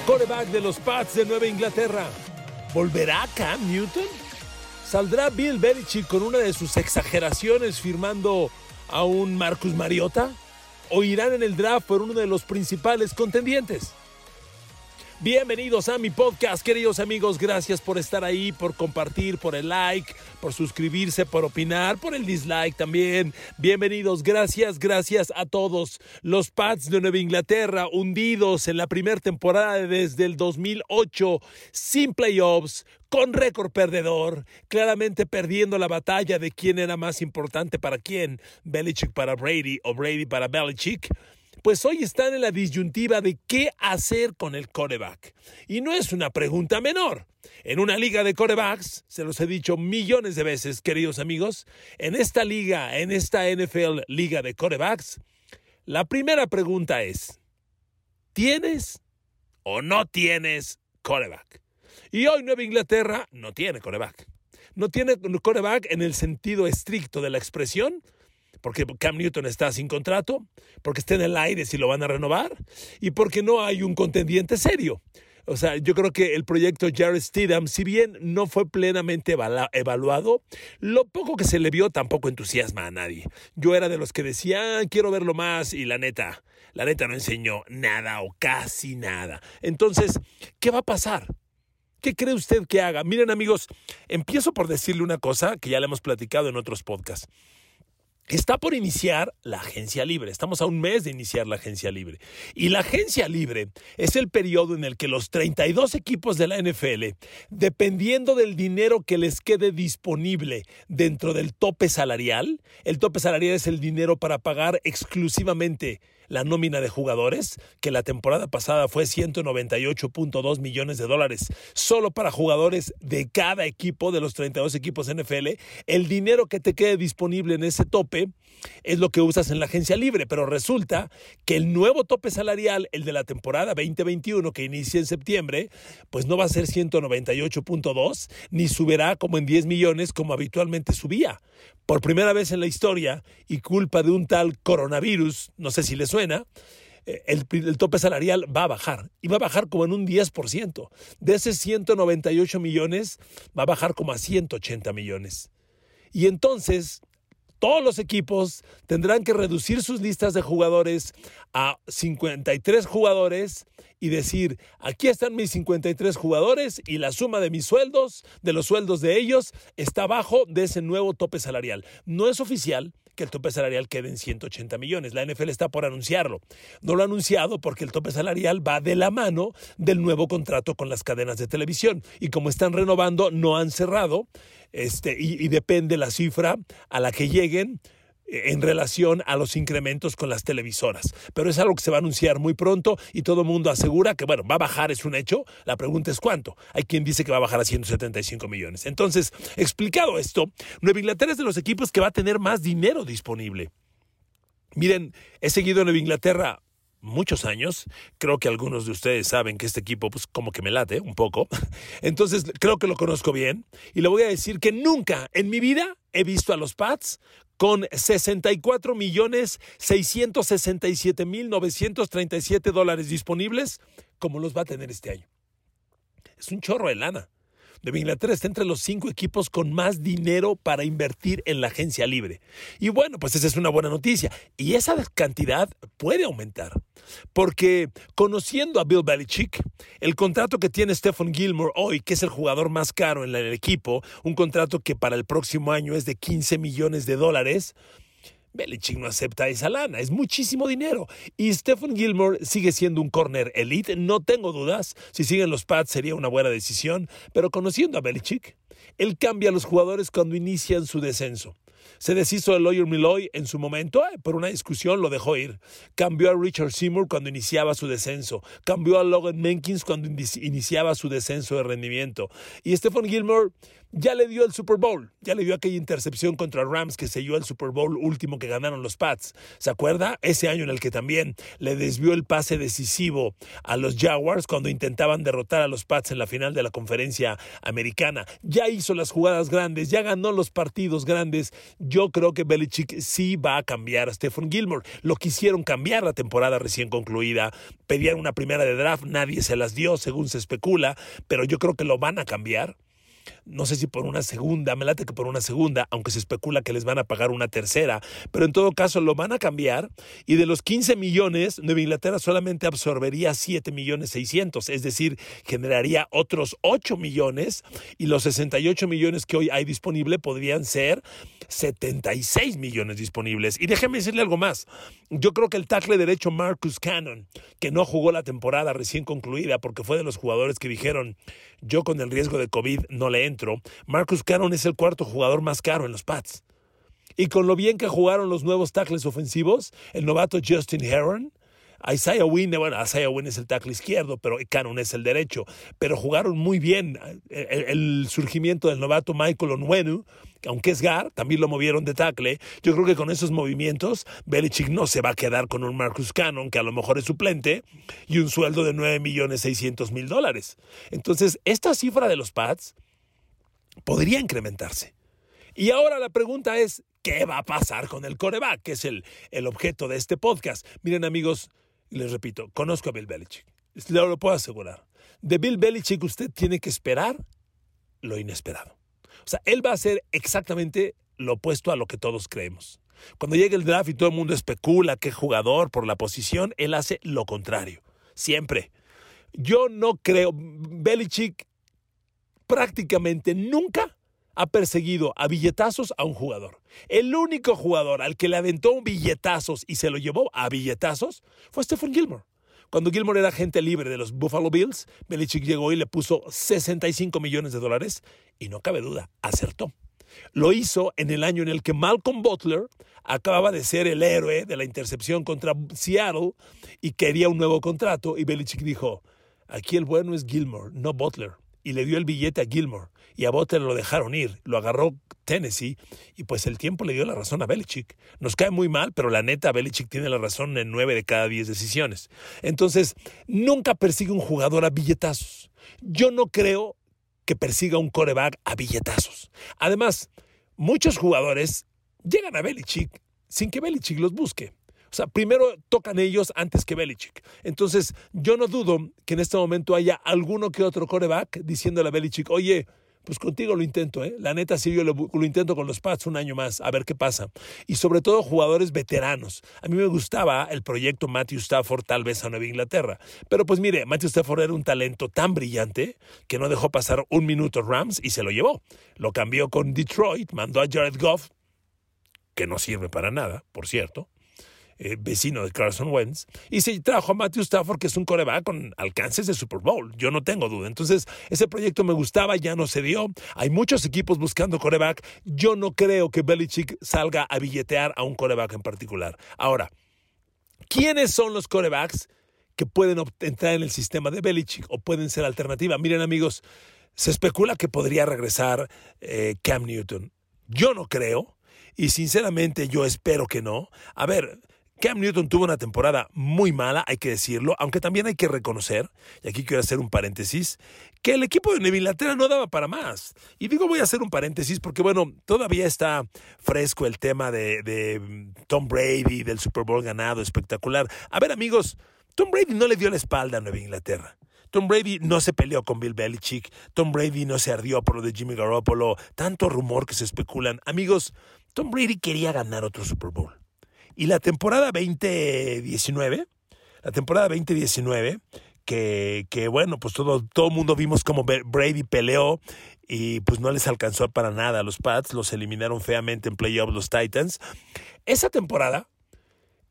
coreback de los Pats de Nueva Inglaterra. ¿Volverá Cam Newton? ¿Saldrá Bill Belichick con una de sus exageraciones firmando a un Marcus Mariota? ¿O irán en el draft por uno de los principales contendientes? Bienvenidos a mi podcast, queridos amigos. Gracias por estar ahí, por compartir, por el like, por suscribirse, por opinar, por el dislike también. Bienvenidos, gracias, gracias a todos. Los Pats de Nueva Inglaterra hundidos en la primera temporada desde el 2008, sin playoffs, con récord perdedor, claramente perdiendo la batalla de quién era más importante para quién, Belichick para Brady o Brady para Belichick pues hoy están en la disyuntiva de qué hacer con el coreback. Y no es una pregunta menor. En una liga de corebacks, se los he dicho millones de veces, queridos amigos, en esta liga, en esta NFL liga de corebacks, la primera pregunta es, ¿tienes o no tienes coreback? Y hoy Nueva Inglaterra no tiene coreback. No tiene coreback en el sentido estricto de la expresión, porque Cam Newton está sin contrato, porque está en el aire si lo van a renovar y porque no hay un contendiente serio. O sea, yo creo que el proyecto Jared Stidham, si bien no fue plenamente evaluado, lo poco que se le vio tampoco entusiasma a nadie. Yo era de los que decía, ah, quiero verlo más y la neta, la neta no enseñó nada o casi nada. Entonces, ¿qué va a pasar? ¿Qué cree usted que haga? Miren amigos, empiezo por decirle una cosa que ya le hemos platicado en otros podcasts. Está por iniciar la agencia libre. Estamos a un mes de iniciar la agencia libre. Y la agencia libre es el periodo en el que los 32 equipos de la NFL, dependiendo del dinero que les quede disponible dentro del tope salarial, el tope salarial es el dinero para pagar exclusivamente la nómina de jugadores, que la temporada pasada fue 198.2 millones de dólares, solo para jugadores de cada equipo de los 32 equipos NFL, el dinero que te quede disponible en ese tope es lo que usas en la agencia libre, pero resulta que el nuevo tope salarial, el de la temporada 2021 que inicia en septiembre, pues no va a ser 198.2 ni subirá como en 10 millones como habitualmente subía. Por primera vez en la historia y culpa de un tal coronavirus, no sé si le suena, eh, el, tope salarial va a bajar y va a bajar como en un 10%. De esos 198 millones va a bajar como a 180 millones. Y entonces todos los equipos tendrán que reducir sus listas de jugadores a 53 jugadores y decir, aquí están mis 53 jugadores y la suma de mis sueldos, de los sueldos de ellos, está abajo de ese nuevo tope salarial. No es oficial, que el tope salarial quede en 180 millones. La NFL está por anunciarlo. No lo ha anunciado porque el tope salarial va de la mano del nuevo contrato con las cadenas de televisión. Y como están renovando, no han cerrado este, y depende la cifra a la que lleguen en relación a los incrementos con las televisoras. Pero es algo que se va a anunciar muy pronto y todo el mundo asegura que, bueno, va a bajar, es un hecho. La pregunta es cuánto. Hay quien dice que va a bajar a 175 millones. Entonces, explicado esto, Nueva Inglaterra es de los equipos que va a tener más dinero disponible. Miren, he seguido Nueva Inglaterra muchos años. Creo que algunos de ustedes saben que este equipo, pues como que me late un poco. Entonces, creo que lo conozco bien. Y le voy a decir que nunca en mi vida he visto a los Pats con 64 millones 667 mil 937 dólares disponibles, como los va a tener este año. Es un chorro de lana. De Inglaterra está entre los cinco equipos con más dinero para invertir en la agencia libre. Y bueno, pues esa es una buena noticia. Y esa cantidad puede aumentar. Porque conociendo a Bill Belichick, el contrato que tiene Stephen Gilmore hoy, que es el jugador más caro en el equipo, un contrato que para el próximo año es de 15 millones de dólares, Belichick no acepta esa lana, es muchísimo dinero. Y Stephen Gilmore sigue siendo un corner elite, no tengo dudas. Si siguen los Pats sería una buena decisión, pero conociendo a Belichick, él cambia a los jugadores cuando inician su descenso. Se deshizo de Lawyer Milloy en su momento, por una discusión lo dejó ir. Cambió a Richard Seymour cuando iniciaba su descenso. Cambió a Logan Menkins cuando iniciaba su descenso de rendimiento. Y Stephen Gilmore ya le dio el Super Bowl, ya le dio aquella intercepción contra Rams que selló el Super Bowl último que ganaron los Pats. ¿Se acuerda? Ese año en el que también le desvió el pase decisivo a los Jaguars cuando intentaban derrotar a los Pats en la final de la conferencia americana. Ya hizo las jugadas grandes, ya ganó los partidos grandes. Yo creo que Belichick sí va a cambiar a Stephen Gilmore. Lo quisieron cambiar la temporada recién concluida. Pedían una primera de draft, nadie se las dio, según se especula, pero yo creo que lo van a cambiar no sé si por una segunda, me late que por una segunda, aunque se especula que les van a pagar una tercera, pero en todo caso lo van a cambiar y de los 15 millones, Nueva Inglaterra solamente absorbería 7 millones 600, es decir, generaría otros 8 millones y los 68 millones que hoy hay disponible podrían ser 76 millones disponibles. Y déjeme decirle algo más, yo creo que el tackle derecho Marcus Cannon, que no jugó la temporada recién concluida porque fue de los jugadores que dijeron, yo con el riesgo de COVID no le entro, Marcus Cannon es el cuarto jugador más caro en los Pats. Y con lo bien que jugaron los nuevos tackles ofensivos, el novato Justin Heron, Isaiah Wynn, bueno, Isaiah Wynn es el tackle izquierdo, pero Cannon es el derecho. Pero jugaron muy bien. El, surgimiento del novato Michael Onwenu, aunque es Gar, también lo movieron de tackle. Yo creo que con esos movimientos, Belichick no se va a quedar con un Marcus Cannon, que a lo mejor es suplente, y un sueldo de 9 millones 600 mil dólares. Entonces, esta cifra de los Pats podría incrementarse. Y ahora la pregunta es, ¿qué va a pasar con el coreback? Que es el, el objeto de este podcast. Miren amigos, les repito, conozco a Bill Belichick. Lo, lo puedo asegurar. De Bill Belichick usted tiene que esperar lo inesperado. O sea, él va a hacer exactamente lo opuesto a lo que todos creemos. Cuando llega el draft y todo el mundo especula qué jugador por la posición, él hace lo contrario. Siempre. Yo no creo. Belichick prácticamente nunca ha perseguido a billetazos a un jugador. El único jugador al que le aventó un billetazos y se lo llevó a billetazos fue Stephen Gilmore. Cuando Gilmore era agente libre de los Buffalo Bills, Belichick llegó y le puso 65 millones de dólares y no cabe duda, acertó. Lo hizo en el año en el que Malcolm Butler acababa de ser el héroe de la intercepción contra Seattle y quería un nuevo contrato y Belichick dijo, aquí el bueno es Gilmore, no Butler y le dio el billete a Gilmore y a Butler lo dejaron ir, lo agarró Tennessee y pues el tiempo le dio la razón a Belichick. Nos cae muy mal, pero la neta Belichick tiene la razón en nueve de cada diez decisiones. Entonces, nunca persigue un jugador a billetazos. Yo no creo que persiga un coreback a billetazos. Además, muchos jugadores llegan a Belichick sin que Belichick los busque. O sea, primero tocan ellos antes que Belichick. Entonces, yo no dudo que en este momento haya alguno que otro coreback diciéndole a Belichick, oye, pues contigo lo intento, ¿eh? La neta, sí, yo lo, lo, intento con los Pats un año más, a ver qué pasa. Y sobre todo jugadores veteranos. A mí me gustaba el proyecto Matthew Stafford, tal vez a Nueva Inglaterra. Pero pues mire, Matthew Stafford era un talento tan brillante que no dejó pasar un minuto Rams y se lo llevó. Lo cambió con Detroit, mandó a Jared Goff, que no sirve para nada, por cierto eh, vecino de Carson Wentz, y se trajo a Matthew Stafford, que es un coreback con alcances de Super Bowl, yo no tengo duda. Entonces, ese proyecto me gustaba, ya no se dio. Hay muchos equipos buscando coreback. Yo no creo que Belichick salga a billetear a un coreback en particular. Ahora, ¿quiénes son los corebacks que pueden entrar en el sistema de Belichick o pueden ser alternativa? Miren, amigos, se especula que podría regresar eh, Cam Newton. Yo no creo. Y sinceramente yo espero que no. A ver, Cam Newton tuvo una temporada muy mala, hay que decirlo, aunque también hay que reconocer, y aquí quiero hacer un paréntesis, que el equipo de Nueva Inglaterra no daba para más. Y digo voy a hacer un paréntesis porque, bueno, todavía está fresco el tema de, de Tom Brady, del Super Bowl ganado, espectacular. A ver, amigos, Tom Brady no le dio la espalda a Nueva Inglaterra. Tom Brady no se peleó con Bill Belichick. Tom Brady no se ardió por lo de Jimmy Garoppolo. Tanto rumor que se especulan. Amigos, Tom Brady quería ganar otro Super Bowl. Y la temporada 2019, la temporada 2019, que, que bueno, pues todo el mundo vimos como Brady peleó y pues no les alcanzó para nada a los Pats, los eliminaron feamente en playoffs los Titans. Esa temporada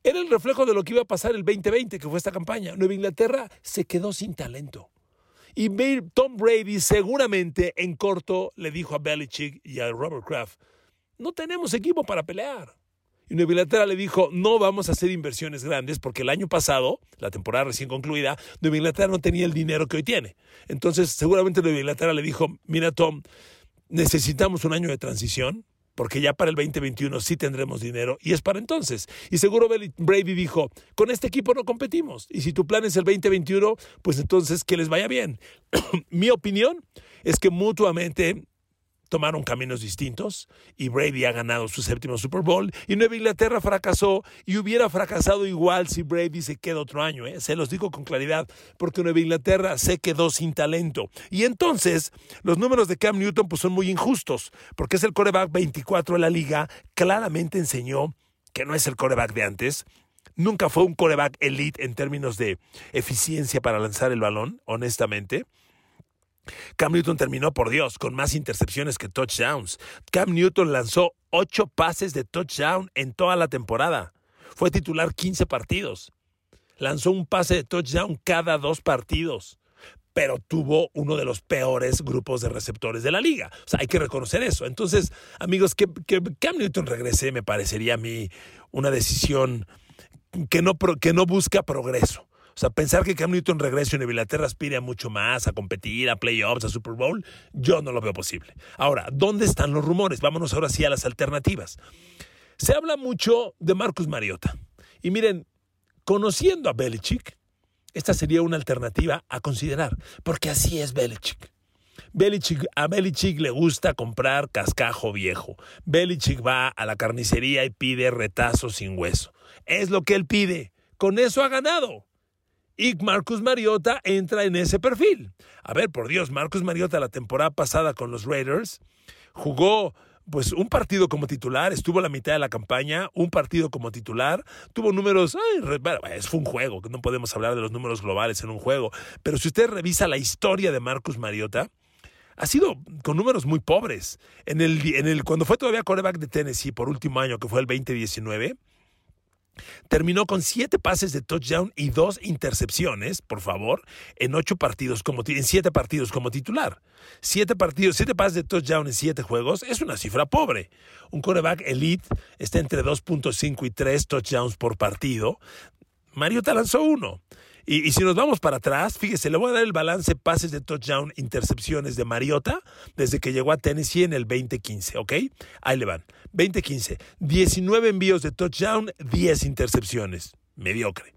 era el reflejo de lo que iba a pasar el 2020, que fue esta campaña. Nueva Inglaterra se quedó sin talento. Y Tom Brady seguramente en corto le dijo a Belichick y a Robert Kraft, no tenemos equipo para pelear. Y Nueva le dijo, no vamos a hacer inversiones grandes porque el año pasado, la temporada recién concluida, Nueva Inglaterra no tenía el dinero que hoy tiene. Entonces seguramente Nueva Inglaterra le dijo, mira Tom, necesitamos un año de transición, porque ya para el 2021 sí tendremos dinero y es para entonces. Y seguro Brady dijo, con este equipo no competimos. Y si tu plan es el 2021, pues entonces que les vaya bien. Mi opinión es que mutuamente tomaron caminos distintos y Brady ha ganado su séptimo Super Bowl y Nueva Inglaterra fracasó y hubiera fracasado igual si Brady se queda otro año. ¿eh? Se los digo con claridad porque Nueva Inglaterra se quedó sin talento. Y entonces los números de Cam Newton pues, son muy injustos porque es el coreback 24 de la liga. Claramente enseñó que no es el coreback de antes. Nunca fue un coreback elite en términos de eficiencia para lanzar el balón, honestamente. Cam Newton terminó, por Dios, con más intercepciones que touchdowns. Cam Newton lanzó ocho pases de touchdown en toda la temporada. Fue titular 15 partidos. Lanzó un pase de touchdown cada dos partidos. Pero tuvo uno de los peores grupos de receptores de la liga. O sea, hay que reconocer eso. Entonces, amigos, que, Cam Newton regrese me parecería a mí una decisión que no, que no busca progreso. O sea, pensar que Cam Newton regrese a Inglaterra aspire a mucho más, a competir, a playoffs, a Super Bowl, yo no lo veo posible. Ahora, ¿dónde están los rumores? Vámonos ahora sí a las alternativas. Se habla mucho de Marcus Mariota. Y miren, conociendo a Belichick, esta sería una alternativa a considerar, porque así es Belichick. Belichick, a Belichick le gusta comprar cascajo viejo. Belichick va a la carnicería y pide retazo sin hueso. Es lo que él pide. Con eso ha ganado. Y Marcus Mariota entra en ese perfil. A ver, por Dios, Marcus Mariota la temporada pasada con los Raiders jugó pues un partido como titular, estuvo la mitad de la campaña, un partido como titular, tuvo números, ay, fue un juego, no podemos hablar de los números globales en un juego, pero si usted revisa la historia de Marcus Mariota, ha sido con números muy pobres. En el, en el, cuando fue todavía coreback de Tennessee por último año, que fue el 2019, Terminó con siete pases de touchdown y dos intercepciones, por favor, en ocho partidos como en siete partidos como titular. Siete partidos, siete pases de touchdown en siete juegos es una cifra pobre. Un quarterback elite está entre 2.5 y 3 touchdowns por partido. Mariota lanzó uno. Y, si nos vamos para atrás, fíjese, le voy a dar el balance pases de touchdown, intercepciones de Mariota desde que llegó a Tennessee en el 2015, ¿ok? Ahí le van. 2015, 19 envíos de touchdown, 10 intercepciones. Mediocre.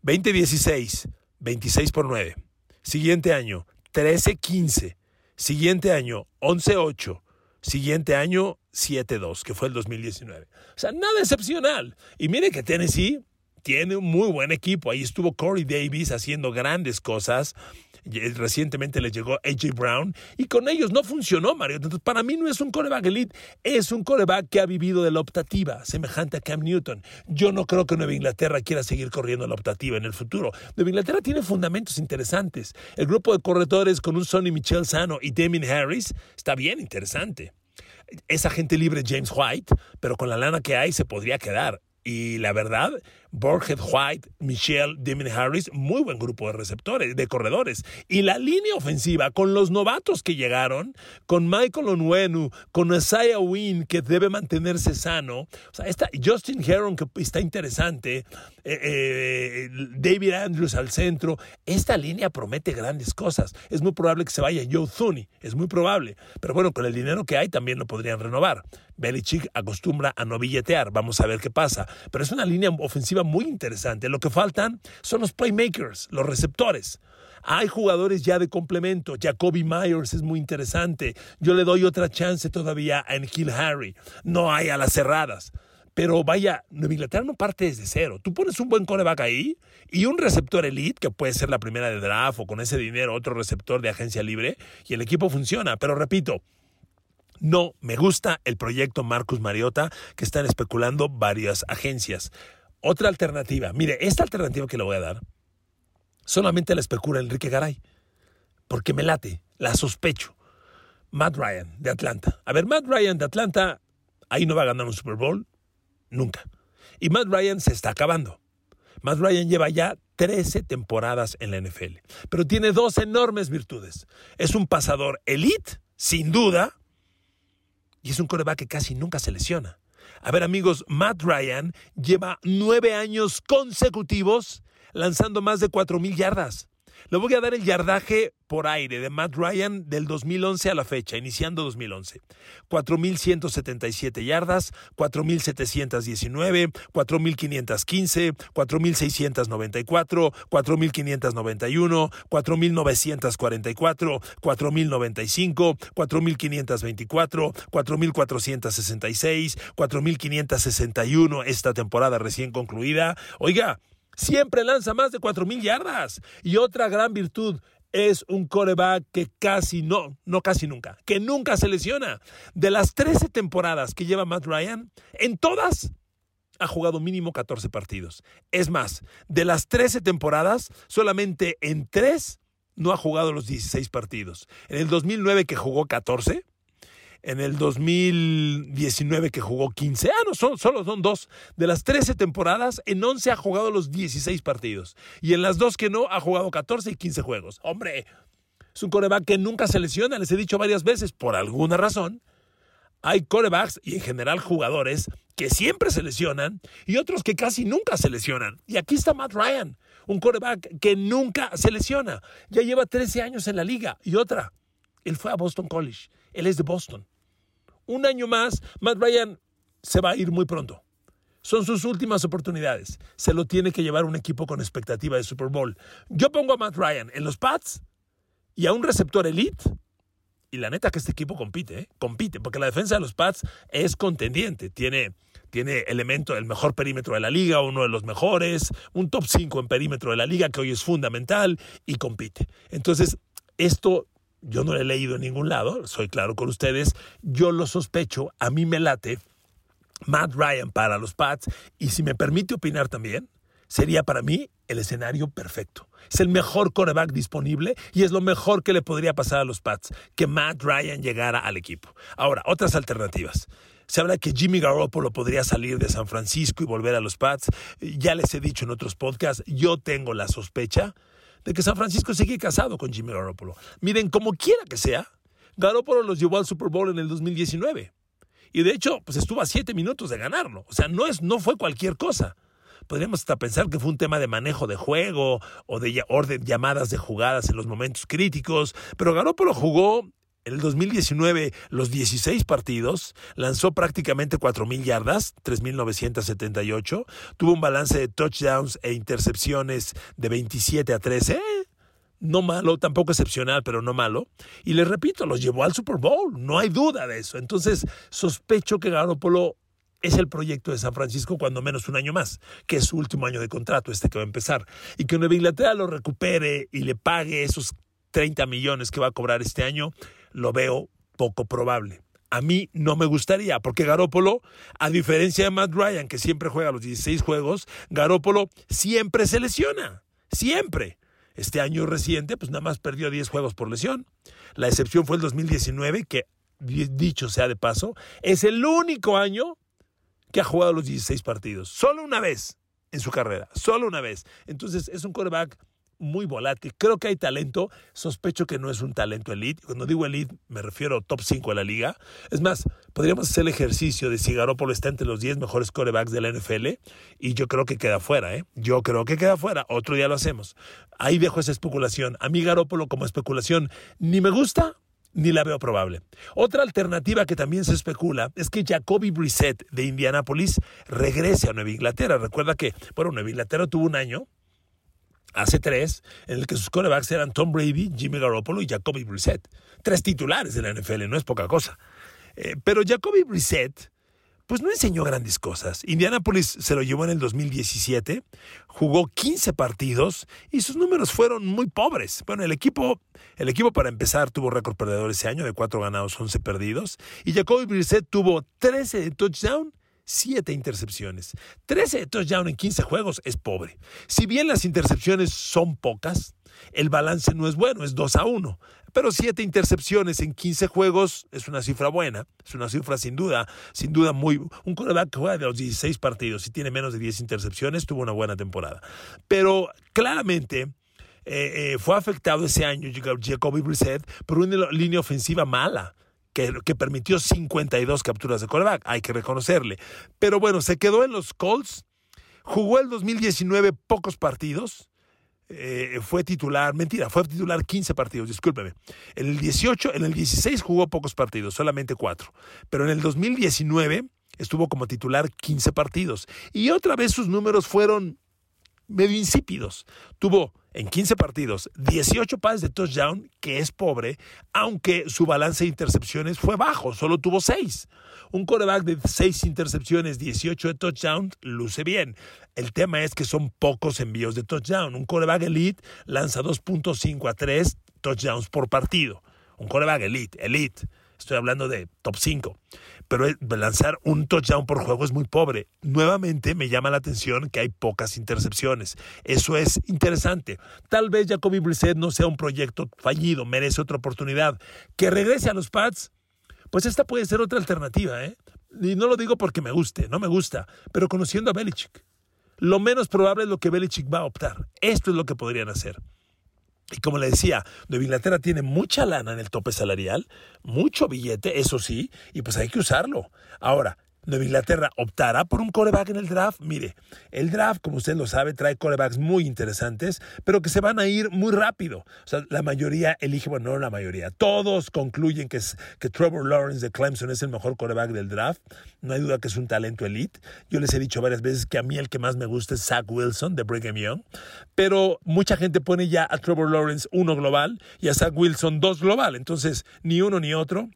2016, 26 por 9. Siguiente año, 13-15. Siguiente año, 11-8. Siguiente año, 7-2, que fue el 2019. O sea, nada excepcional. Y mire que Tennessee tiene un muy buen equipo. Ahí estuvo Corey Davis haciendo grandes cosas. Recientemente le llegó AJ Brown y con ellos no funcionó, Mario. Entonces, para mí no es un coreback elite, es un coreback que ha vivido de la optativa, semejante a Cam Newton. Yo no creo que Nueva Inglaterra quiera seguir corriendo la optativa en el futuro. Nueva Inglaterra tiene fundamentos interesantes. El grupo de corredores con un Sonny Michel Sano y Damien Harris está bien interesante. Es agente libre James White, pero con la lana que hay se podría quedar. Y la verdad, Borget White, Michelle, Damien Harris, muy buen grupo de receptores, de corredores. Y la línea ofensiva, con los novatos que llegaron, con Michael Onwenu, con Isaiah Wynn, que debe mantenerse sano. O sea, Justin Heron, que está interesante. Eh, eh, David Andrews al centro. Esta línea promete grandes cosas. Es muy probable que se vaya Joe Thuney, es muy probable. Pero bueno, con el dinero que hay también lo podrían renovar. Belichick acostumbra a no billetear, vamos a ver qué pasa. Pero es una línea ofensiva muy interesante. Lo que faltan son los playmakers, los receptores. Hay jugadores ya de complemento. Jacoby Myers es muy interesante. Yo le doy otra chance todavía a Hill Harry. No hay a las cerradas. Pero vaya, Nueva Inglaterra no parte desde cero. Tú pones un buen coreback ahí y un receptor elite, que puede ser la primera de draft o con ese dinero otro receptor de agencia libre, y el equipo funciona. Pero repito, no me gusta el proyecto Marcus Mariota que están especulando varias agencias. Otra alternativa, mire, esta alternativa que le voy a dar, solamente la especula Enrique Garay, porque me late, la sospecho. Matt Ryan de Atlanta. A ver, Matt Ryan de Atlanta, ahí no va a ganar un Super Bowl, nunca. Y Matt Ryan se está acabando. Matt Ryan lleva ya 13 temporadas en la NFL, pero tiene dos enormes virtudes. Es un pasador elite, sin duda, y es un coreback que casi nunca se lesiona. A ver amigos, Matt Ryan lleva nueve años consecutivos lanzando más de cuatro mil yardas. Le voy a dar el yardaje por aire de Matt Ryan del 2011 a la fecha, iniciando 2011. 4.177 yardas, 4.719, 4.515, 4.694, 4.591, 4.944, 4.095, 4.524, 4.466, 4.561 esta temporada recién concluida. Oiga, siempre lanza más de 4.000 yardas. Y otra gran virtud, es un coreback que casi no, no casi nunca, que nunca se lesiona. De las 13 temporadas que lleva Matt Ryan, en todas ha jugado mínimo 14 partidos. Es más, de las 13 temporadas, solamente en 3 no ha jugado los 16 partidos. En el 2009 que jugó 14, en el 2019 que jugó 15. Ah, no, son, solo son dos. De las 13 temporadas, en 11 ha jugado los 16 partidos. Y en las dos que no, ha jugado 14 y 15 juegos. Hombre, es un coreback que nunca se lesiona, les he dicho varias veces, por alguna razón. Hay corebacks y en general jugadores que siempre se lesionan y otros que casi nunca se lesionan. Y aquí está Matt Ryan, un coreback que nunca se lesiona. Ya lleva 13 años en la liga. Y otra, él fue a Boston College. Él es de Boston un año más, Matt Ryan se va a ir muy pronto. Son sus últimas oportunidades. Se lo tiene que llevar un equipo con expectativa de Super Bowl. Yo pongo a Matt Ryan en los Pats y a un receptor elite. Y la neta que este equipo compite, ¿eh? compite, porque la defensa de los Pats es contendiente. Tiene, tiene elemento, el mejor perímetro de la liga, uno de los mejores, un top 5 en perímetro de la liga que hoy es fundamental y compite. Entonces, esto yo no lo he leído en ningún lado, soy claro con ustedes, yo lo sospecho, a mí me late Matt Ryan para los Pats y si me permite opinar también, sería para mí el escenario perfecto. Es el mejor coreback disponible y es lo mejor que le podría pasar a los Pats, que Matt Ryan llegara al equipo. Ahora, otras alternativas. Se habla que Jimmy Garoppolo podría salir de San Francisco y volver a los Pats. Ya les he dicho en otros podcasts, yo tengo la sospecha de que San Francisco sigue casado con Jimmy Garoppolo. Miren, como quiera que sea, Garoppolo los llevó al Super Bowl en el 2019. Y de hecho, pues estuvo a siete minutos de ganarlo. O sea, no, es, no fue cualquier cosa. Podríamos hasta pensar que fue un tema de manejo de juego o de orden, llamadas de jugadas en los momentos críticos, pero Garoppolo jugó en el 2019, los 16 partidos, lanzó prácticamente 4.000 yardas, 3.978, tuvo un balance de touchdowns e intercepciones de 27 a 13, no malo, tampoco excepcional, pero no malo. Y les repito, los llevó al Super Bowl, no hay duda de eso. Entonces, sospecho que Garoppolo es el proyecto de San Francisco cuando menos un año más, que es su último año de contrato, este que va a empezar. Y que Nueva Inglaterra lo recupere y le pague esos 30 millones que va a cobrar este año, lo veo poco probable. A mí no me gustaría, porque Garópolo, a diferencia de Matt Ryan, que siempre juega los 16 juegos, Garópolo siempre se lesiona. Siempre. Este año reciente, pues nada más perdió 10 juegos por lesión. La excepción fue el 2019, que dicho sea de paso, es el único año que ha jugado los 16 partidos. Solo una vez en su carrera. Solo una vez. Entonces es un quarterback muy volátil. Creo que hay talento. Sospecho que no es un talento elite. Cuando digo elite, me refiero top 5 de la liga. Es más, podríamos hacer el ejercicio de si Garoppolo está entre los 10 mejores corebacks de la NFL. Y yo creo que queda fuera, ¿eh? Yo creo que queda fuera. Otro día lo hacemos. Ahí dejo esa especulación. A mí Garoppolo como especulación ni me gusta ni la veo probable. Otra alternativa que también se especula es que Jacoby Brissett de Indianapolis regrese a Nueva Inglaterra. Recuerda que, bueno, Nueva Inglaterra tuvo un año hace tres, en el que sus corebacks eran Tom Brady, Jimmy Garoppolo y Jacoby Brissett. Tres titulares de la NFL, no es poca cosa. Eh, pero Jacoby Brissett, pues no enseñó grandes cosas. Indianapolis se lo llevó en el 2017, jugó 15 partidos y sus números fueron muy pobres. Bueno, el equipo, el equipo para empezar tuvo récord perdedor ese año de 4 ganados, 11 perdidos. Y Jacoby Brissett tuvo 13 de touchdown 7 intercepciones. 13 de touchdown en 15 juegos es pobre. Si bien las intercepciones son pocas, el balance no es bueno, es 2 a 1. Pero 7 intercepciones en 15 juegos es una cifra buena, es una cifra sin duda, sin duda muy... Un quarterback que juega de los 16 partidos y tiene menos de 10 intercepciones tuvo una buena temporada. Pero claramente... Eh, eh, fue afectado ese año Jacoby Brissett por una línea ofensiva mala que, permitió 52 capturas de coreback, hay que reconocerle. Pero bueno, se quedó en los Colts, jugó el 2019 pocos partidos, eh, fue titular, mentira, fue titular 15 partidos, discúlpeme. En el 18, en el 16 jugó pocos partidos, solamente 4. Pero en el 2019 estuvo como titular 15 partidos. Y otra vez sus números fueron medio insípidos. Tuvo en 15 partidos 18 pases de touchdown, que es pobre, aunque su balance de intercepciones fue bajo, solo tuvo 6. Un coreback de 6 intercepciones, 18 de touchdown, luce bien. El tema es que son pocos envíos de touchdown. Un coreback elite lanza 2.5 a 3 touchdowns por partido. Un coreback elite, elite. Estoy hablando de top 5 pero lanzar un touchdown por juego es muy pobre. Nuevamente me llama la atención que hay pocas intercepciones. Eso es interesante. Tal vez Jacoby Brissett no sea un proyecto fallido, merece otra oportunidad. Que regrese a los Pats, pues esta puede ser otra alternativa, ¿eh? Y no lo digo porque me guste, no me gusta, pero conociendo a Belichick. Lo menos probable es lo que Belichick va a optar. Esto es lo que podrían hacer. Y como le decía, Nueva Inglaterra tiene mucha lana en el tope salarial, mucho billete, eso sí, y pues hay que usarlo. Ahora, Nueva Inglaterra optará por un coreback en el draft. Mire, el draft, como usted lo sabe, trae corebacks muy interesantes, pero que se van a ir muy rápido. O sea, la mayoría elige, bueno, no la mayoría, todos concluyen que, que Trevor Lawrence de Clemson es el mejor coreback del draft. No hay duda que es un talento elite. Yo les he dicho varias veces que a mí el que más me gusta es Zach Wilson de Brigham Young, pero mucha gente pone ya a Trevor Lawrence uno global y a Zach Wilson dos global. Entonces, ni uno ni otro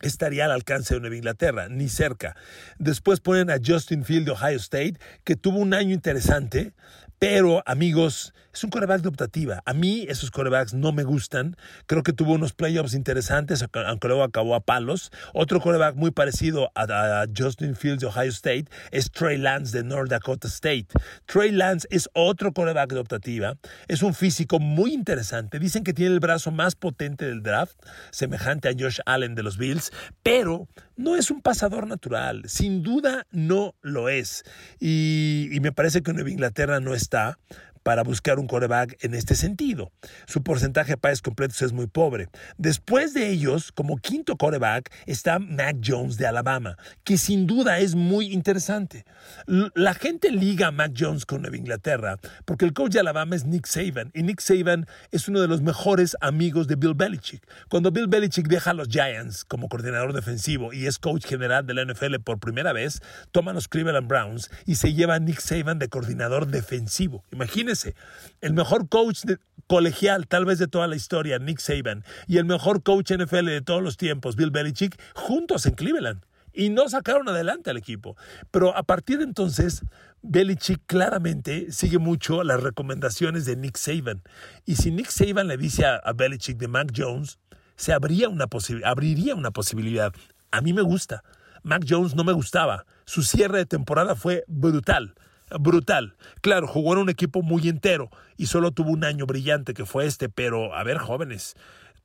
estaría al alcance de Nueva Inglaterra, ni cerca. Después ponen a Justin Field de Ohio State, que tuvo un año interesante, pero, amigos, es un coreback de optativa. A mí esos corebacks no me gustan. Creo que tuvo unos playoffs interesantes, aunque luego acabó a palos. Otro coreback muy parecido a, Justin Fields de Ohio State es Trey Lance de North Dakota State. Trey Lance es otro coreback de optativa. Es un físico muy interesante. Dicen que tiene el brazo más potente del draft, semejante a Josh Allen de los Bills, pero no es un pasador natural. Sin duda no lo es. Y, me parece que Nueva Inglaterra no está para buscar un coreback en este sentido. Su porcentaje de pases completos es muy pobre. Después de ellos, como quinto coreback, está Mac Jones de Alabama, que sin duda es muy interesante. La gente liga a Mac Jones con Nueva Inglaterra porque el coach de Alabama es Nick Saban y Nick Saban es uno de los mejores amigos de Bill Belichick. Cuando Bill Belichick deja a los Giants como coordinador defensivo y es coach general de la NFL por primera vez, toma los Cleveland Browns y se lleva a Nick Saban de coordinador defensivo. Imagínense el mejor coach colegial tal vez de toda la historia, Nick Saban, y el mejor coach NFL de todos los tiempos, Bill Belichick, juntos en Cleveland. Y no sacaron adelante al equipo. Pero a partir de entonces, Belichick claramente sigue mucho las recomendaciones de Nick Saban. Y si Nick Saban le dice a, Belichick de Mac Jones, se abriría una posibilidad. A mí me gusta. Mac Jones no me gustaba. Su cierre de temporada fue brutal brutal. Claro, jugó en un equipo muy entero y solo tuvo un año brillante que fue este, pero a ver, jóvenes,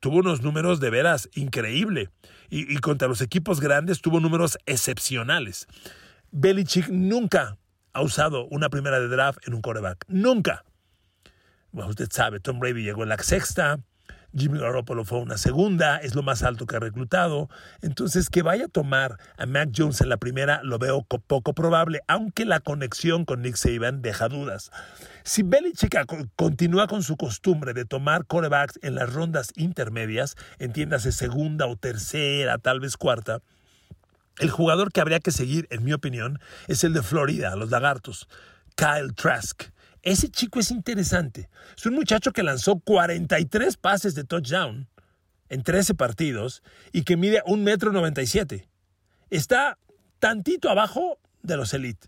tuvo unos números de veras increíble y, contra los equipos grandes tuvo números excepcionales. Belichick nunca ha usado una primera de draft en un quarterback, nunca. Bueno, usted sabe, Tom Brady llegó en la sexta, Jimmy Garoppolo fue una segunda, es lo más alto que ha reclutado. Entonces, que vaya a tomar a Mac Jones en la primera lo veo poco probable, aunque la conexión con Nick Saban deja dudas. Si Belichick continúa con su costumbre de tomar corebacks en las rondas intermedias, entiéndase segunda o tercera, tal vez cuarta, el jugador que habría que seguir, en mi opinión, es el de Florida, los Lagartos, Kyle Trask. Ese chico es interesante. Es un muchacho que lanzó 43 pases de touchdown en 13 partidos y que mide 1,97 metro 97. Está tantito abajo de los elite.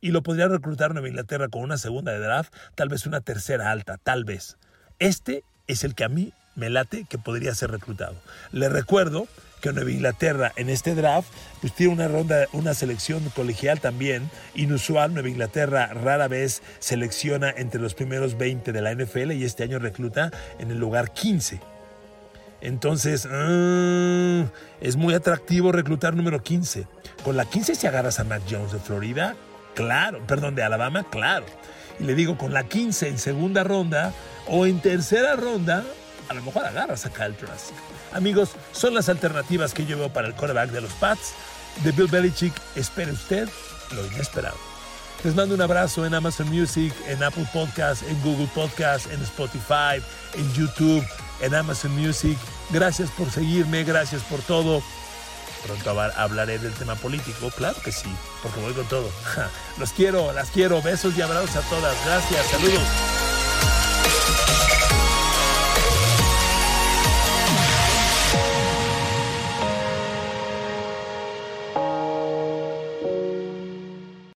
Y lo podría reclutar Nueva Inglaterra con una segunda de draft, tal vez una tercera alta, tal vez. Este es el que a mí me late que podría ser reclutado. Le recuerdo que Nueva Inglaterra en este draft pues tiene una ronda, una selección colegial también inusual. Nueva Inglaterra rara vez selecciona entre los primeros 20 de la NFL y este año recluta en el lugar 15. Entonces, ah, es muy atractivo reclutar número 15. Con la 15 si agarras a Mac Jones de Florida, claro, perdón, de Alabama, claro. Y le digo, con la 15 en segunda ronda o en tercera ronda, a lo mejor agarras a Kyle Trask. Amigos, son las alternativas que yo veo para el quarterback de los Pats. De Bill Belichick, espere usted lo inesperado. Les mando un abrazo en Amazon Music, en Apple Podcast, en Google Podcast, en Spotify, en YouTube, en Amazon Music. Gracias por seguirme, gracias por todo. Pronto hablaré del tema político, claro que sí, porque voy con todo. Los quiero, las quiero. Besos y abrazos a todas. Gracias, saludos.